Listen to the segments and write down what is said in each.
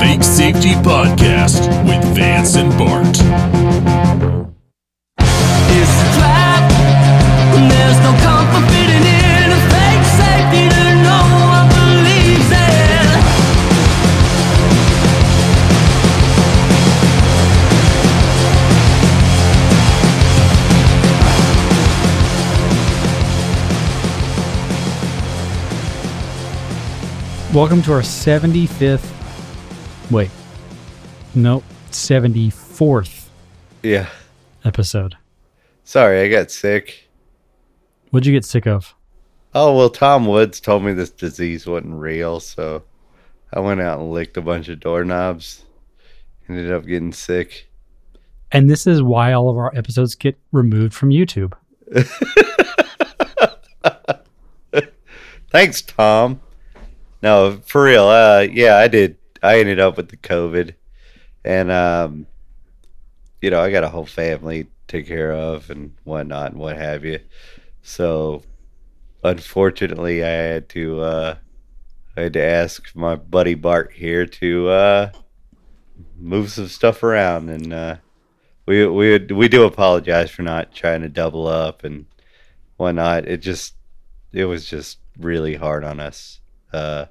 Fake Safety Podcast with Vance and Bart. It's a trap. There's no comfort fitting in a fake safety that no one believes in. Welcome to our 75th. Wait. Nope. 74th Yeah. episode. Sorry, I got sick. What'd you get sick of? Oh, well, Tom Woods told me this disease wasn't real, so I went out and licked a bunch of doorknobs. Ended up getting sick. And this is why all of our episodes get removed from YouTube. Thanks, Tom. No, for real. Uh, yeah, I did. I ended up with the COVID, and um, you know, I got a whole family to take care of and whatnot and what have you. So, unfortunately, I had to. Uh, I had to ask my buddy Bart here to uh, move some stuff around, and uh, we we we do apologize for not trying to double up and whatnot. It just it was just really hard on us, uh,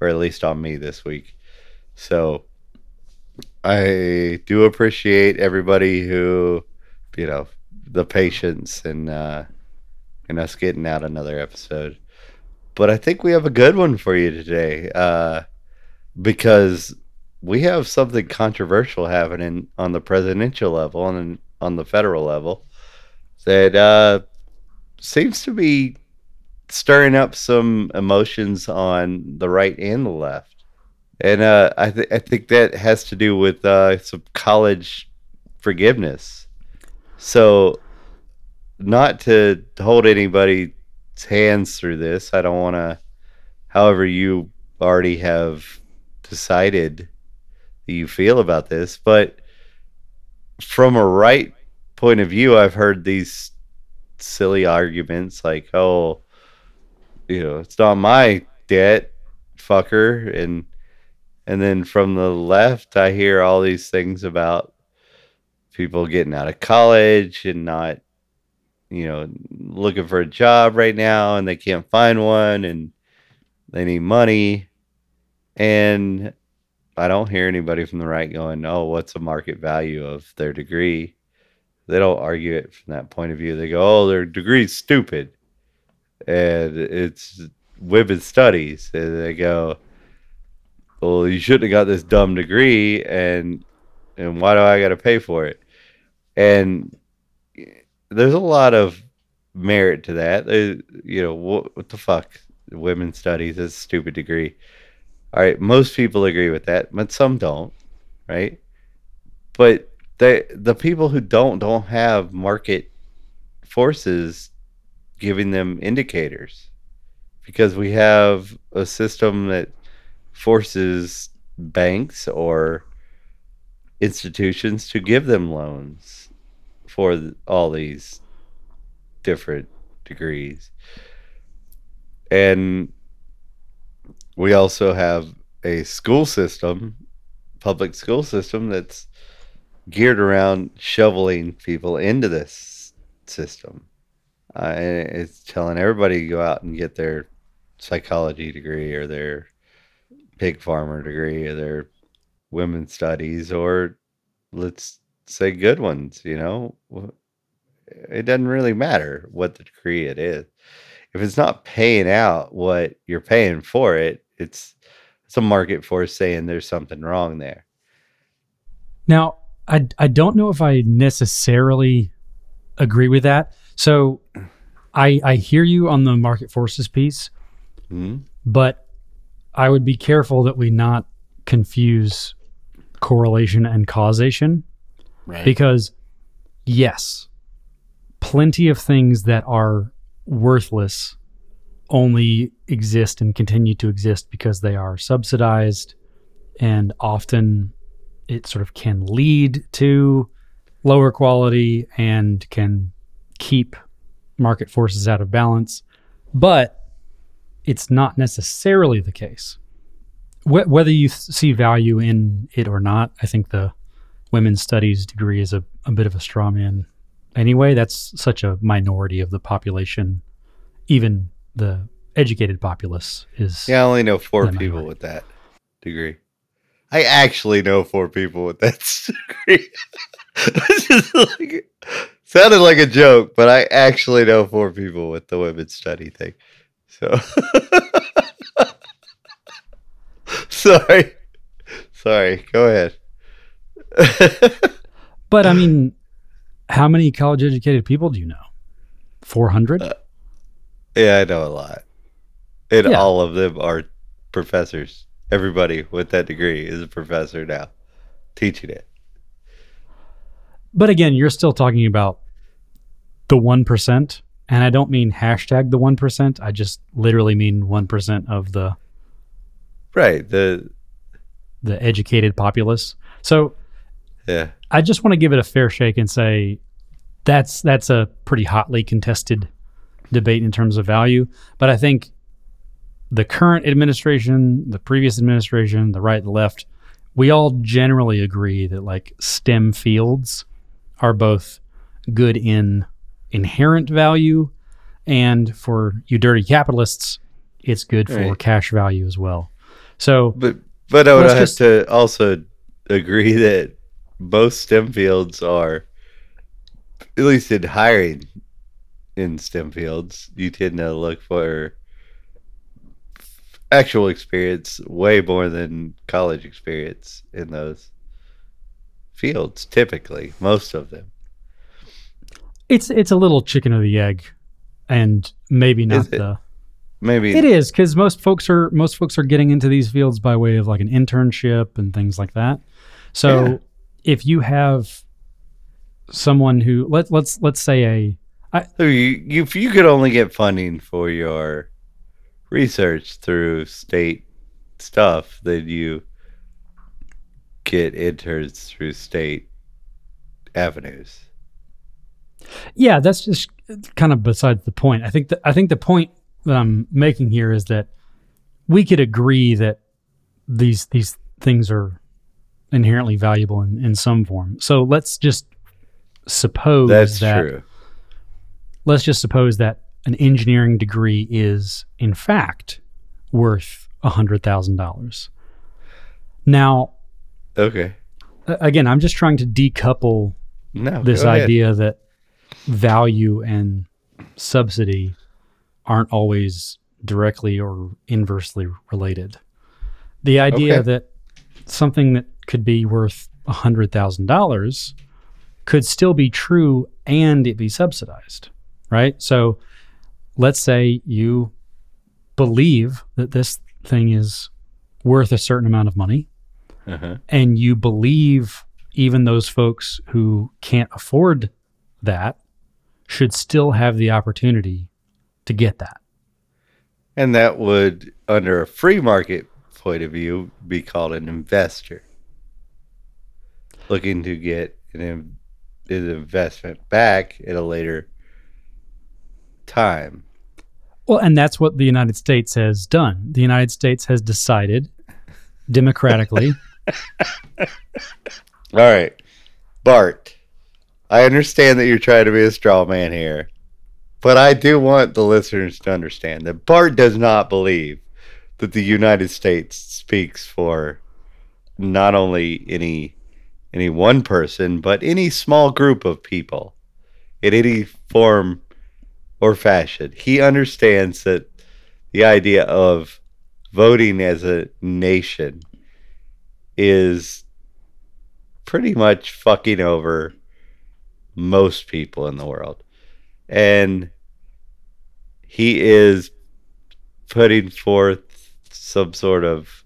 or at least on me this week. So I do appreciate everybody who, you know, the patience and uh, and us getting out another episode. But I think we have a good one for you today, uh, because we have something controversial happening on the presidential level and on the federal level that uh, seems to be stirring up some emotions on the right and the left. And uh, I, th- I think that has to do with uh, some college forgiveness. So, not to hold anybody's hands through this, I don't want to, however, you already have decided that you feel about this, but from a right point of view, I've heard these silly arguments like, oh, you know, it's not my debt, fucker. And and then from the left, I hear all these things about people getting out of college and not, you know, looking for a job right now and they can't find one and they need money. And I don't hear anybody from the right going, oh, what's the market value of their degree? They don't argue it from that point of view. They go, oh, their degree's stupid and it's women's studies and they go well you shouldn't have got this dumb degree and and why do i got to pay for it? And there's a lot of merit to that. There- you know what, what the fuck? Women's studies is a stupid degree. All right most people agree with that but some don't right? But they the people who don't don't have market forces giving them indicators because we have a system that forces banks or institutions to give them loans for all these different degrees. And we also have a school system public school system that's geared around shoveling people into this system. Uh, and it's telling everybody to go out and get their psychology degree or their pig farmer degree or their women's studies or let's say good ones you know? It doesn't really matter what the degree it is if it's not paying out what you're paying for it it's it's a market force saying there's something wrong there Now, I, I don't know if I necessarily agree with that. So I, I hear you on the market forces piece, hmm but I would be careful that we not confuse correlation and causation. right Because, yes, plenty of things that are worthless only exist and continue to exist because they are subsidized, and often it sort of can lead to lower quality and can keep market forces out of balance. But it's not necessarily the case. wh- whether you th- see value in it or not, I think the women's studies degree is a, a bit of a straw man. Anyway, that's such a minority of the population. Even the educated populace is. Yeah, I only know four people with that degree. I actually know four people with that degree. Like- sounded like a joke, but I actually know four people with the women's study thing. So sorry. Sorry. Go ahead. But I mean, how many college educated people do you know? 400? Uh, yeah, I know a lot. And Yeah. all of them are professors. Everybody with that degree is a professor now, teaching it. But again, you're still talking about the 1%. And I don't mean hashtag the 1%. I just literally mean 1% of the, Right. The the educated populace. So yeah. I just want to give it a fair shake and say that's that's a pretty hotly contested debate in terms of value. But I think the current administration, the previous administration, the right, the left, we all generally agree that like STEM fields are both good in inherent value and for you dirty capitalists, it's good for Right. cash value as well. So But but I would have just- to also agree that both STEM fields are, at least in hiring in STEM fields, you tend to look for actual experience way more than college experience in those fields. Typically, most of them. It's it's a little chicken or the egg and maybe not the Maybe It is because most folks are most folks are getting into these fields by way of like an internship and things like that. So Yeah. if you have someone who let let's let's say a So you, you, if you could only get funding for your research through state stuff, then you get interns through state avenues. Yeah, that's just kind of besides the point. I think the, I think the point that I'm making here is that we could agree that these these things are inherently valuable in, in some form. So let's just suppose That's that true. let's just suppose that an engineering degree is in fact worth $100,000. Now, Okay. again, I'm just trying to decouple No. this idea that value and subsidy aren't always directly or inversely related. The idea Okay. that something that could be worth $100,000 could still be true and it be subsidized, right? So let's say you believe that this thing is worth a certain amount of money Uh-huh. and you believe even those folks who can't afford that should still have the opportunity to get that. And that would, under a free market point of view, be called an investor. Looking to get an, in- an investment back at a later time. Well, and that's what the United States has done. The United States has decided democratically. All right. Bart, I understand that you're trying to be a straw man here, but I do want the listeners to understand that Bart does not believe that the United States speaks for not only any any one person, but any small group of people in any form or fashion. He understands that the idea of voting as a nation is pretty much fucking over most people in the world. And he is putting forth some sort of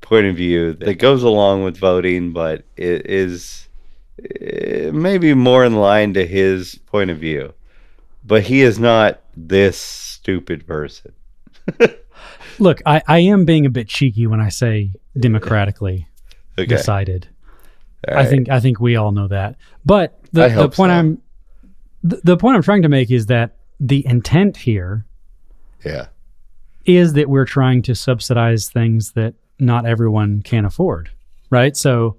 point of view that goes along with voting, but it is eh, maybe more in line to his point of view. But he is not this stupid person. Look, I, I am being a bit cheeky when I say democratically Okay. decided. All I think I think we all know that. But the, the point so. I'm the, the point I'm trying to make is that the intent here Yeah. is that we're trying to subsidize things that not everyone can afford, right? So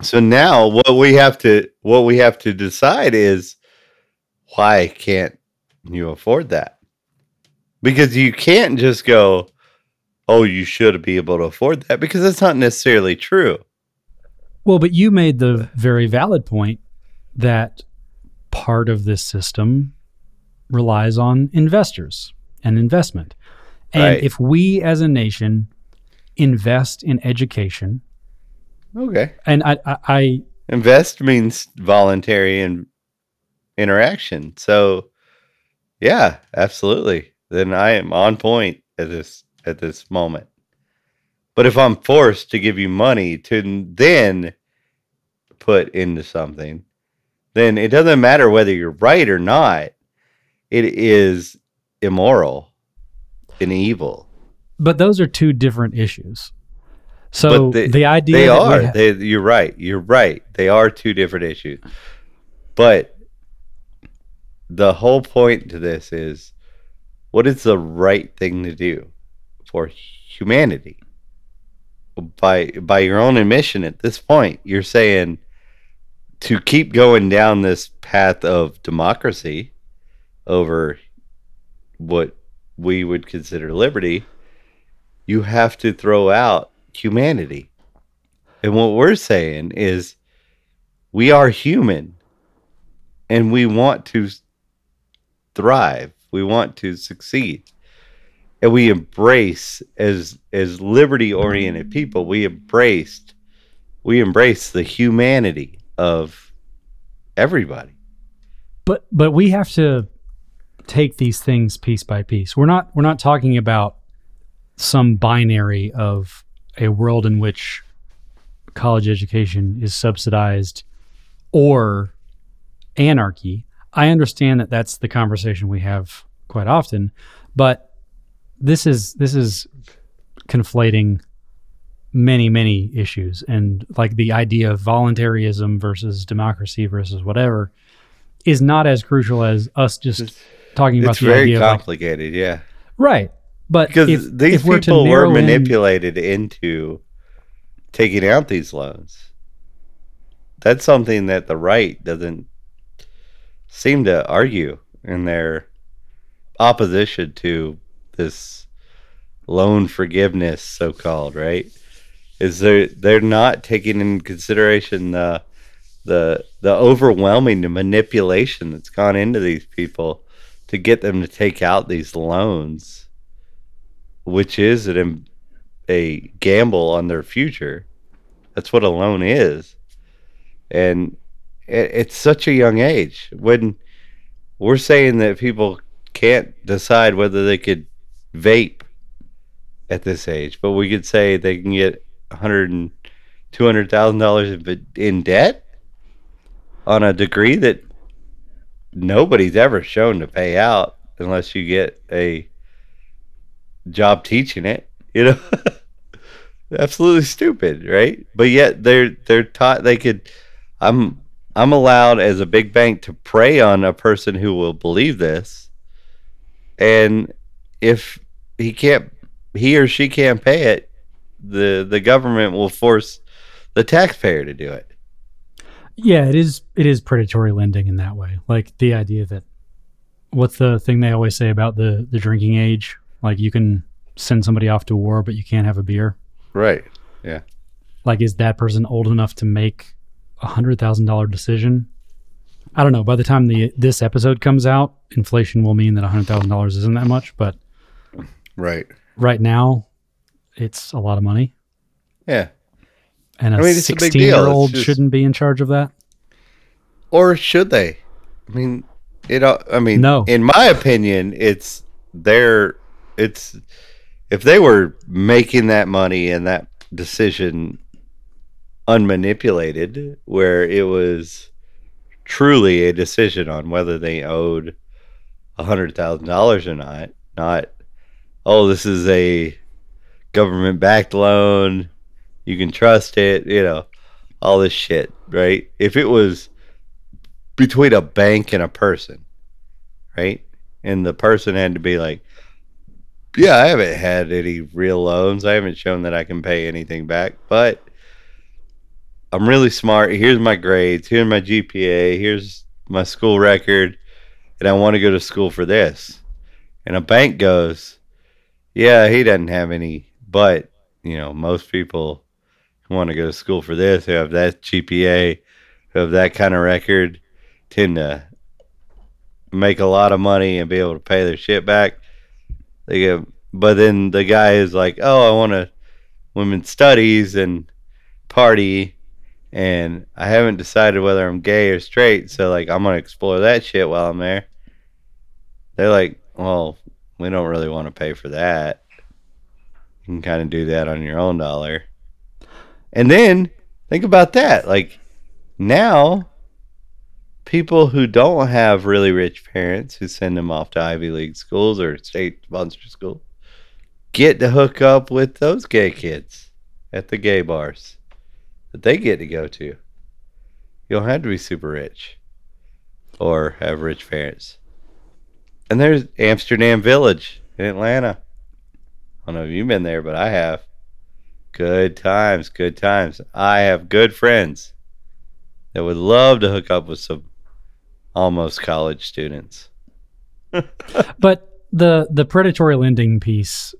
So now what we have to what we have to decide is why can't you afford that? Because you can't just go, "Oh, you should be able to afford that," because that's not necessarily true. Well, but you made the very valid point that part of this system relies on investors and investment. And Right. if we as a nation invest in education, Okay. and I, I, I Invest means voluntary and interaction. So, yeah, absolutely. Then I am on point at this at this moment. But if I'm forced to give you money to then put into something, then it doesn't matter whether you're right or not. It is immoral and evil. but those are two different issues. So they- the idea They are. ha- They, you're right. You're right. They are two different issues. But the whole point to this is what is the right thing to do for humanity? By by your own admission at this point, you're saying to keep going down this path of democracy over what we would consider liberty, you have to throw out humanity. And what we're saying is we are human and we want to thrive. We want to succeed. And we embrace as as liberty oriented people, we embraced we embrace the humanity of everybody. but but we have to take these things piece by piece. We're not we're not talking about some binary of a world in which college education is subsidized or anarchy. I understand that that's the conversation we have quite often, but this is this is conflating many many issues and like the idea of voluntarism versus democracy versus whatever is not as crucial as us just talking about It's the very idea of like, complicated, yeah. right but Because if, these if people were in- manipulated into taking out these loans. That's something that the right doesn't seem to argue in their opposition to this loan forgiveness, so called, right? Is they're they're not taking into consideration the the the overwhelming manipulation that's gone into these people to get them to take out these loans, which is an, a gamble on their future. That's what a loan is, and it, it's such a young age when we're saying that people can't decide whether they could vape at this age, but we could say they can get a hundred and two hundred thousand dollars in debt on a degree that nobody's ever shown to pay out unless you get a job teaching it. You know, absolutely stupid, right? But yet they're they're taught they could. I'm I'm allowed as a big bank to prey on a person who will believe this, and if he can't, he or she can't pay it, the the government will force the taxpayer to do it. Yeah, it is. It is predatory lending in that way. Like the idea that what's the thing they always say about the the drinking age? Like you can send somebody off to war, but you can't have a beer. Right. Yeah. Like, is that person old enough to make a hundred thousand dollar decision? I don't know. By the time the this episode comes out, inflation will mean that a hundred thousand dollars isn't that much. But Right. right now, it's a lot of money, Yeah. and a I mean, it's a big deal. sixteen year old just- shouldn't be in charge of that. Or should they? I mean, it. uh, I mean, No. In my opinion, it's their. It's if they were making that money and that decision unmanipulated, where it was truly a decision on whether they owed a hundred thousand dollars or not, not oh, this is a government backed loan, you can trust it, you know, all this shit, right? If it was between a bank and a person, right? And the person had to be like, yeah, I haven't had any real loans. I haven't shown that I can pay anything back, but I'm really smart. Here's my grades. Here's my GPA. Here's my school record, and I want to go to school for this. And a bank goes, yeah, he doesn't have any, but you know, most people who want to go to school for this, who have that GPA, who have that kind of record, tend to make a lot of money and be able to pay their shit back. They get, but then the guy is like, "Oh, I want to women's studies and party, and I haven't decided whether I'm gay or straight, so like I'm gonna explore that shit while I'm there." They're like, "Well, we don't really want to pay for that. You can kind of do that on your own dollar." And then think about that, like now people who don't have really rich parents who send them off to Ivy League schools or state sponsored schools get to hook up with those gay kids at the gay bars that they get to go to. You don't have to be super rich or have rich parents. And there's Amsterdam Village in Atlanta. I don't know if you've been there, but I have. Good times, good times. I have good friends that would love to hook up with some almost college students. But the the predatory lending piece,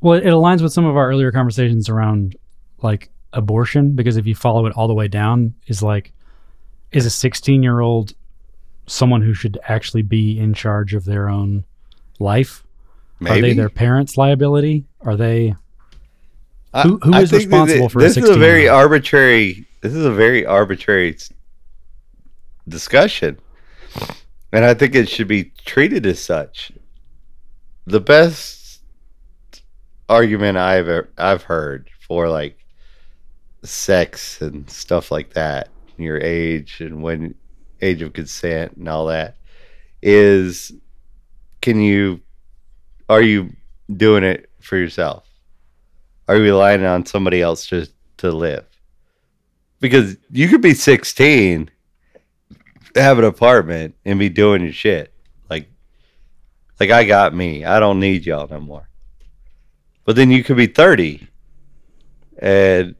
well, it aligns with some of our earlier conversations around like abortion because if you follow it all the way down, is like, is a sixteen year old someone who should actually be in charge of their own life? Are they their parents' liability? Are they? Who- who is think that responsible for this is a very 16-year-old? arbitrary. This is a very arbitrary discussion, and I think it should be treated as such. The best argument I've e- I've heard for like sex and stuff like that, your age and when age of consent and all that is, can you, are you doing it for yourself? Are you relying on somebody else to to live? Because you could be 16, have an apartment, and be doing your shit. Like, like I got me. I don't need y'all no more. But then you could be 30, and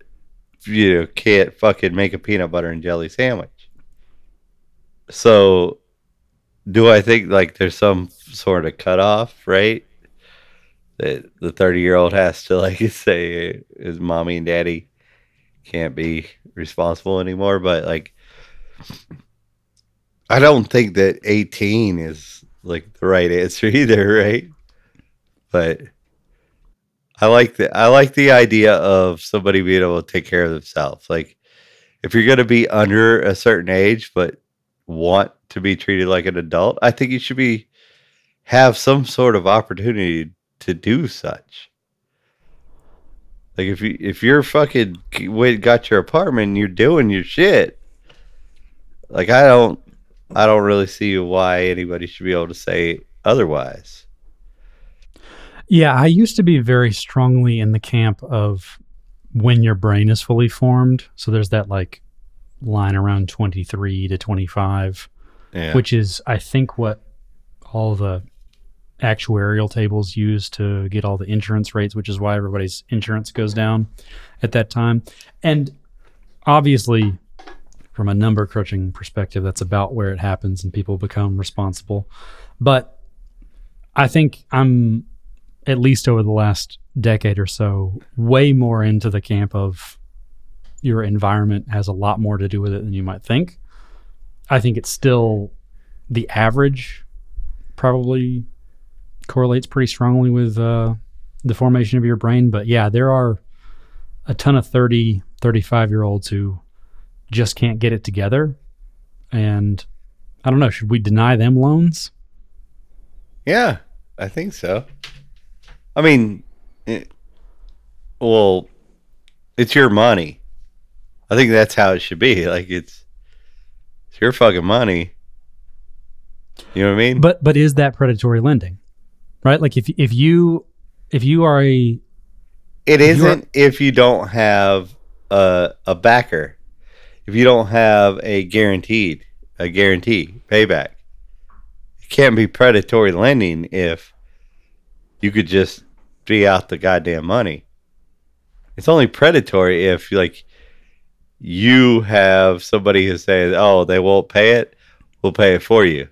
you know, can't fucking make a peanut butter and jelly sandwich. So, do I think like there's some sort of cutoff, right? that the 30 year old has to like say his mommy and daddy can't be responsible anymore but like i don't think that 18 is like the right answer either right but i like the i like the idea of somebody being able to take care of themselves like if you're going to be under a certain age but want to be treated like an adult i think you should be have some sort of opportunity to do such. Like if you if you're fucking got your apartment and you're doing your shit, like I don't I don't really see why anybody should be able to say otherwise. Yeah, I used to be very strongly in the camp of when your brain is fully formed. So there's that like line around 23 to 25, Yeah. which is, I think, what all the actuarial tables use to get all the insurance rates, which is why everybody's insurance goes down at that time. And obviously, from a number crunching perspective, that's about where it happens and people become responsible. But I think I'm at least over the last decade or so, way more into the camp of your environment has a lot more to do with it than you might think. I think it's still the average probably correlates pretty strongly with uh, the formation of your brain. But yeah, there are a ton of 30, 35 year olds who just can't get it together. And I don't know, should we deny them loans? Yeah, I think so. I mean, it, well, it's your money. I think that's how it should be. Like it's it's your fucking money. You know what I mean? But but is that predatory lending? Right? Like if if you if you are a It isn't if you don't have a a backer. If you don't have a guaranteed a guarantee payback. It can't be predatory lending if you could just be out the goddamn money. It's only predatory if like you have somebody who says, "Oh, they won't pay it, we'll pay it for you."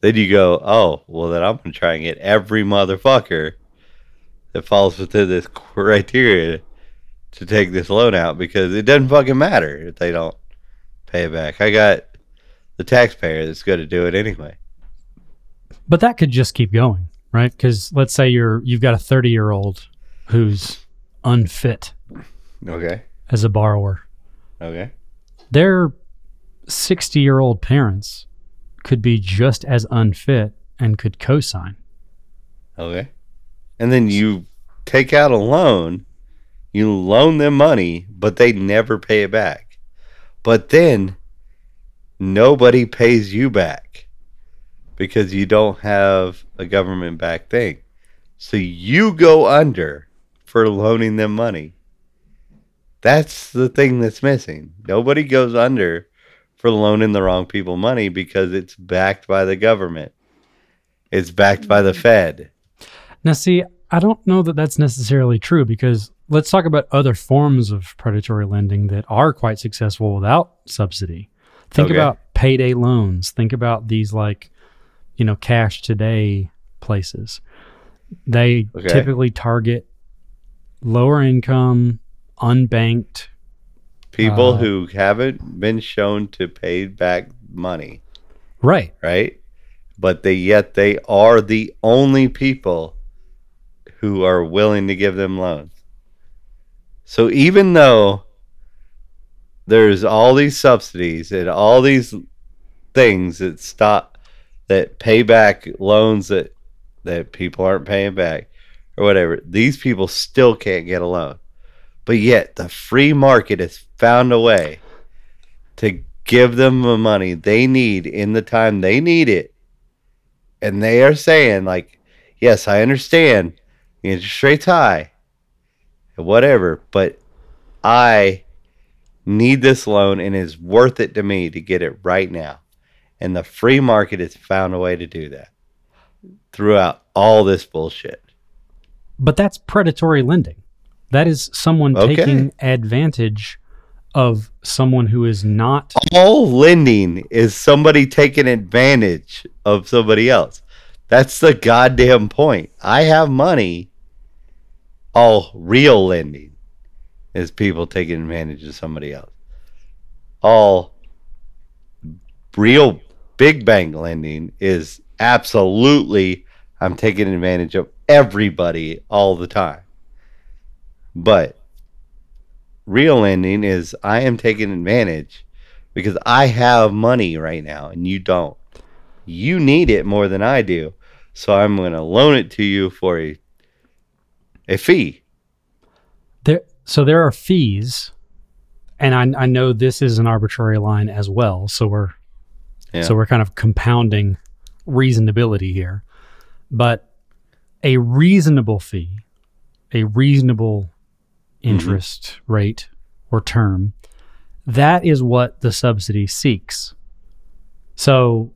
Then you go, "Oh, well then I'm gonna try and get every motherfucker that falls within this criteria to take this loan out because it doesn't fucking matter if they don't pay it back. I got the taxpayer that's going to do it anyway. But that could just keep going, right? Because let's say you're you've got a 30 year old who's unfit Okay. as a borrower. Okay. Their 60 year old parents could be just as unfit and could co-sign. Okay. And then you take out a loan, you loan them money, but they never pay it back. But then nobody pays you back because you don't have a government backed thing. So you go under for loaning them money. That's the thing that's missing. Nobody goes under for loaning the wrong people money because it's backed by the government. It's backed by the Fed. Now, see, I don't know that that's necessarily true because let's talk about other forms of predatory lending that are quite successful without subsidy. Think Okay. about payday loans. Think about these like, you know, cash today places. They Okay. typically target lower income, unbanked. people Uh, who haven't been shown to pay back money, Right. right? But they yet they are the only people who are willing to give them loans. So even though there's all these subsidies and all these things that stop that pay back loans that that people aren't paying back or whatever, these people still can't get a loan. But yet the free market has found a way to give them the money they need in the time they need it. And they are saying, like, yes, I understand the interest rate's high, whatever, but I need this loan and it's worth it to me to get it right now. And the free market has found a way to do that throughout all this bullshit. But that's predatory lending. That is someone Okay. taking advantage of someone who is not all lending is somebody taking advantage of somebody else. That's the goddamn point. I have money. All real lending is people taking advantage of somebody else. All real big bank lending is absolutely I'm taking advantage of everybody all the time. But real lending is I am taking advantage because I have money right now and you don't. You need it more than I do. So I'm going to loan it to you for a a fee. there so there are fees and I, I know this is an arbitrary line as well so we're Yeah. so we're kind of compounding reasonability here but a reasonable fee a reasonable Mm-hmm. interest rate or term that is what the subsidy seeks so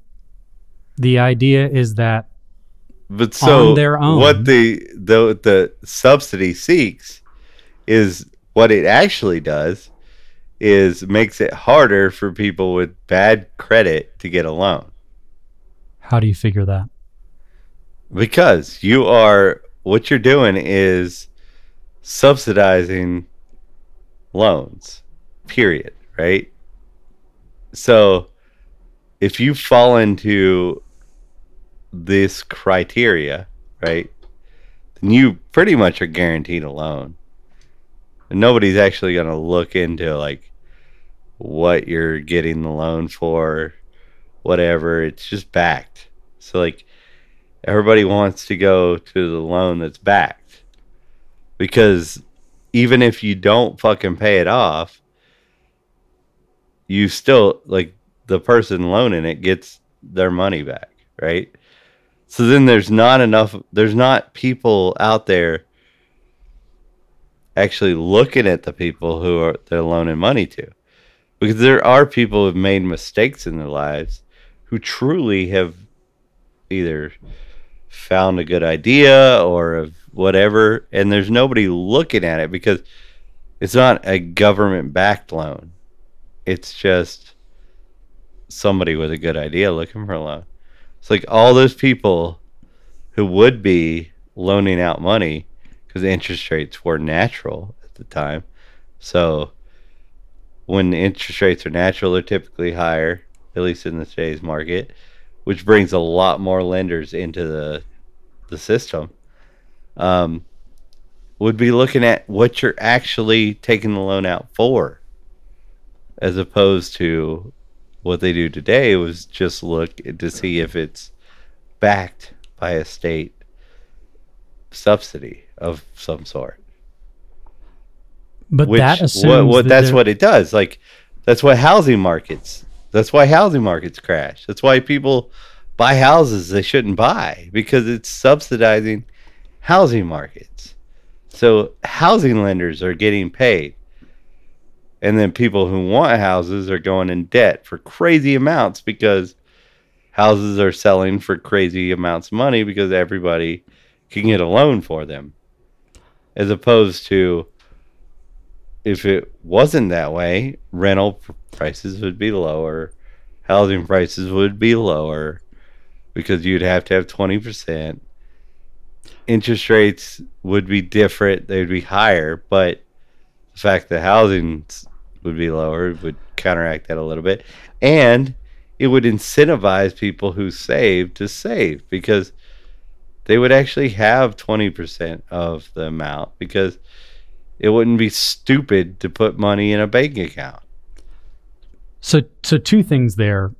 the idea is that But so On their own. what the the the subsidy seeks is what it actually does is makes it harder for people with bad credit to get a loan. how do you figure that Because you are what you're doing is subsidizing loans. Period, right? So if you fall into this criteria, right? Then you pretty much are guaranteed a loan. Nobody's actually going to look into like what you're getting the loan for, whatever. It's just backed. So like everybody wants to go to the loan that's backed because even if you don't fucking pay it off you still like the person loaning it gets their money back right? So then there's not enough there's not people out there actually looking at the people who are they're loaning money to. Because there are people who've made mistakes in their lives who truly have either found a good idea or of whatever, and there's nobody looking at it because it's not a government backed loan. It's just somebody with a good idea looking for a loan. It's like all those people who would be loaning out money because interest rates were natural at the time. So when interest rates are natural, they're typically higher, at least in today's market, which brings a lot more lenders into the the system. Um, would be looking at what you're actually taking the loan out for, as opposed to what they do today was just look to see if it's backed by a state subsidy of some sort. But Which that assumes what, what that that's what it does. Like that's why housing markets. That's why housing markets crash. That's why people buy houses they shouldn't buy because it's subsidizing housing markets. So housing lenders are getting paid. And then people who want houses are going in debt for crazy amounts because houses are selling for crazy amounts of money because everybody can get a loan for them. As opposed to if it wasn't that way, rental prices would be lower, housing prices would be lower because you'd have to have 20%. Interest rates would be different, they'd be higher, but the fact that housing would be lower would counteract that a little bit. And it would incentivize people who save to save because they would actually have 20% of the amount because it wouldn't be stupid to put money in a bank account. So, so two things there.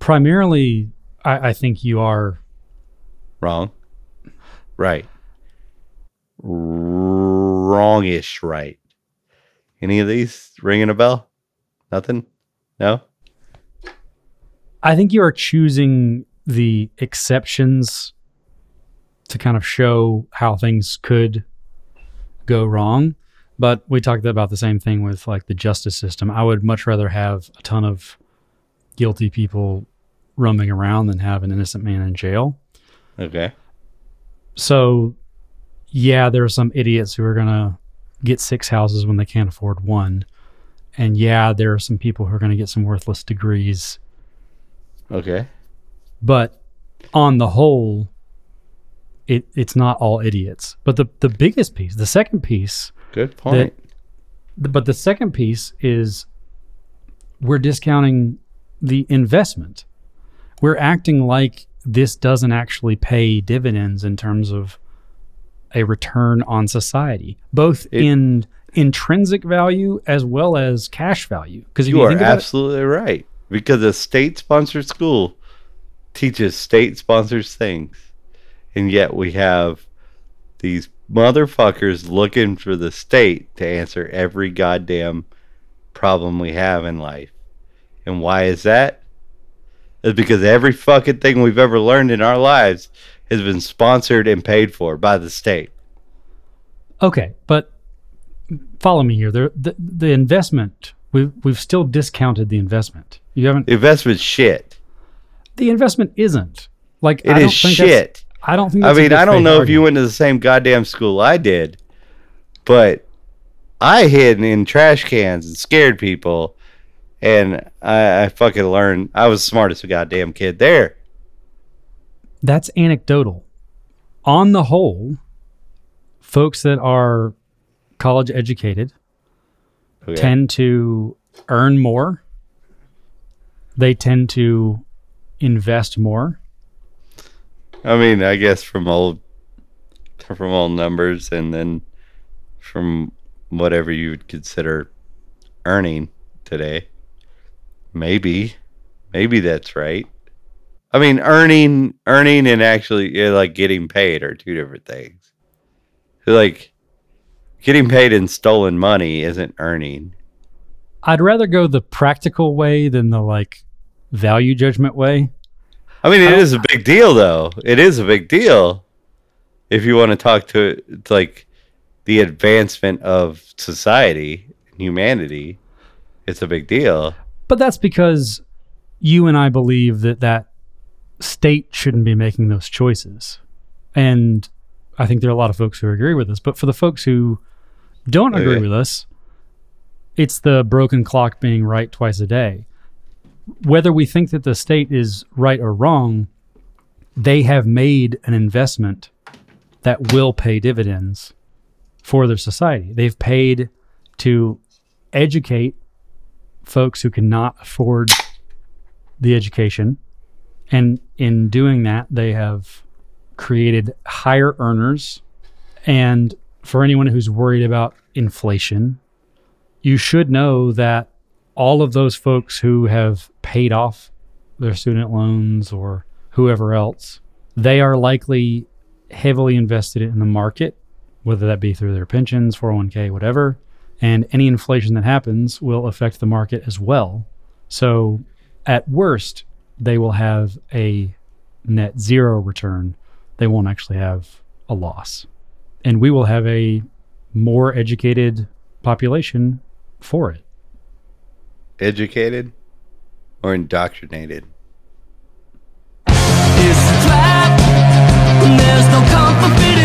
Primarily, I, I think you are Wrong. Right. Wrongish right. Any of these ringing a bell? Nothing? No? I think you are choosing the exceptions to kind of show how things could go wrong. But we talked about the same thing with like the justice system. I would much rather have a ton of guilty people roaming around than have an innocent man in jail. Okay. So, yeah, there are some idiots who are going to get six houses when they can't afford one. And yeah, there are some people who are going to get some worthless degrees. Okay. But on the whole, it, it's not all idiots. But the, the biggest piece, the second piece, Good point. the, but the second piece is we're discounting the investment. We're acting like this doesn't actually pay dividends in terms of a return on society, both It- in intrinsic value as well as cash value. Because you you, are think about it, absolutely right. Because a state sponsored school teaches state sponsors things. And yet we have these motherfuckers looking for the state to answer every goddamn problem we have in life. And why is that? It's because every fucking thing we've ever learned in our lives has been sponsored and paid for by the state. Okay, but follow me here. The the, the investment we've we've still discounted the investment. You haven't. Investment shit. the investment isn't like It I is don't think shit. I don't think. I mean, I don't know if you went to the same goddamn school I did, but I hid in trash cans and scared people, and I, I fucking learned. I was the smartest goddamn kid there. That's anecdotal. On the whole, folks that are college educated Okay. tend to earn more. They tend to invest more. I mean, I guess from old, from old numbers, and then from whatever you would consider earning today. Maybe, maybe that's right. I mean, earning, earning, and actually yeah, like getting paid are two different things. Like, getting paid in stolen money isn't earning. I'd rather go the practical way than the like value judgment way. I mean, it I is a big deal, though. It is a big deal if you want to talk to, to like the advancement of society and humanity. It's a big deal. But that's because you and I believe that that state shouldn't be making those choices. And I think there are a lot of folks who agree with us. But for the folks who don't agree yeah. with us, it's the broken clock being right twice a day. Whether we think that the state is right or wrong, they have made an investment that will pay dividends for their society. They've paid to educate folks who cannot afford the education. And in doing that, they have created higher earners. And for anyone who's worried about inflation, you should know that all of those folks who have paid off their student loans or whoever else, they are likely heavily invested in the market, whether that be through their pensions, 401k, whatever and any inflation that happens will affect the market as well. So, at worst, they will have a net zero return. They won't actually have a loss. And we will have a more educated population for it. Educated or indoctrinated? It's a trap, there's no comfort.